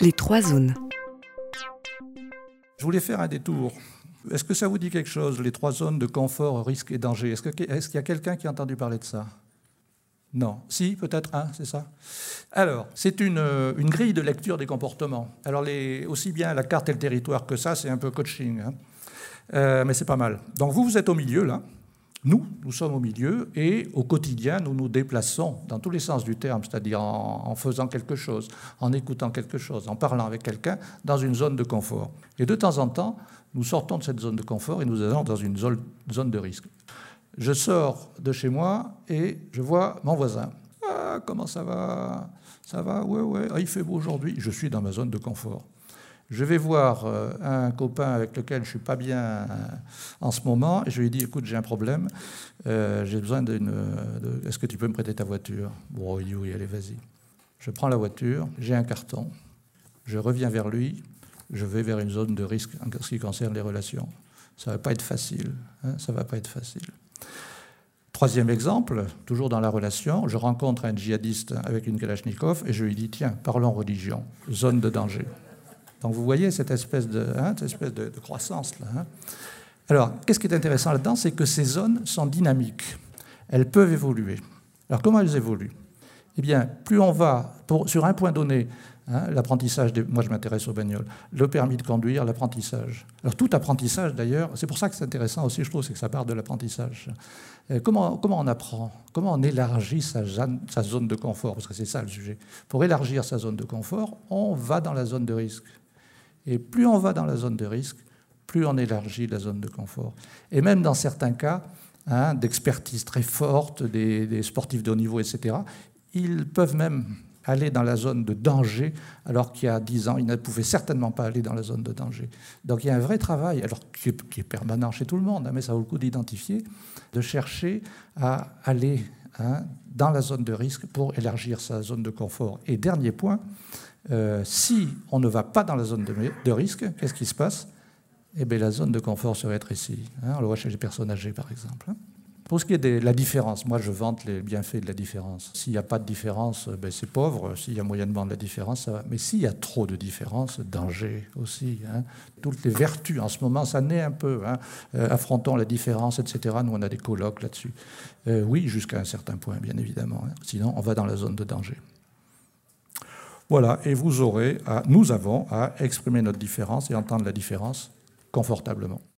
Les trois zones. Je voulais faire un détour. Est-ce que ça vous dit quelque chose, les trois zones de confort, risque et danger? Est-ce qu'il y a quelqu'un qui a entendu parler de ça? Non. Si, peut-être c'est ça Alors, c'est une, une, grille de lecture des comportements. Alors, les, aussi bien la carte et le territoire que ça, c'est un peu coaching. Hein. Euh, mais c'est pas mal. Donc, vous, vous êtes au milieu, là. Nous, nous sommes au milieu et au quotidien, nous nous déplaçons dans tous les sens du terme, c'est-à-dire en, faisant quelque chose, en écoutant quelque chose, en parlant avec quelqu'un dans une zone de confort. Et de temps en temps, nous sortons de cette zone de confort et nous allons dans une zone de risque. Je sors de chez moi et je vois mon voisin. Ah, comment ça va? Ça va? Ouais, ouais. Ah, il fait beau aujourd'hui. Je suis dans ma zone de confort. Je vais voir euh, un copain avec lequel je ne suis pas bien euh, en ce moment et je lui dis écoute, j'ai un problème, euh, j'ai besoin d'une. Est-ce que tu peux me prêter ta voiture? Bon, oui, oui, allez, vas-y. Je prends la voiture, j'ai un carton, je reviens vers lui, je vais vers une zone de risque en ce qui concerne les relations. Ça ne va pas être facile. Hein, ça va pas être facile. Troisième exemple, toujours dans la relation, je rencontre un djihadiste avec une Kalachnikov et je lui dis tiens, parlons religion, zone de danger. Donc vous voyez cette espèce de, hein, espèce de, croissance là. Hein. Alors, qu'est-ce qui est intéressant là-dedans, c'est que ces zones sont dynamiques. Elles peuvent évoluer. Alors comment elles évoluent? Eh bien, plus on va sur un point donné, hein, l'apprentissage, moi je m'intéresse aux bagnoles, le permis de conduire, l'apprentissage. Alors tout apprentissage d'ailleurs, c'est pour ça que c'est intéressant aussi, je trouve, c'est que ça part de l'apprentissage. Euh, comment, comment on apprend? Comment on élargit sa zone de confort? Parce que c'est ça le sujet. Pour élargir sa zone de confort, on va dans la zone de risque. Et plus on va dans la zone de risque, plus on élargit la zone de confort. Et même dans certains cas hein, d'expertise très forte, des, sportifs de haut niveau, etc., ils peuvent même aller dans la zone de danger, alors qu'il y a 10 ans, ils ne pouvaient certainement pas aller dans la zone de danger. Donc il y a un vrai travail, alors qui est, permanent chez tout le monde, hein, mais ça vaut le coup d'identifier, de chercher à aller hein, dans la zone de risque pour élargir sa zone de confort. Et dernier point, euh, si on ne va pas dans la zone de, risque, qu'est-ce qui se passe? Eh bien, la zone de confort se rétrécit. Hein, on le voit chez les personnes âgées, par exemple. Hein. Pour ce qui est de la différence, moi je vante les bienfaits de la différence. S'il n'y a pas de différence, ben, c'est pauvre. S'il y a moyennement de la différence, ça va. Mais s'il y a trop de différence, danger aussi. Hein. Toutes les vertus en ce moment, ça naît un peu. Euh, affrontons la différence, etc. Nous, on a des colloques là-dessus. Euh, oui, jusqu'à un certain point, bien évidemment. Sinon, on va dans la zone de danger. Voilà, et vous aurez nous avons à exprimer notre différence et entendre la différence confortablement.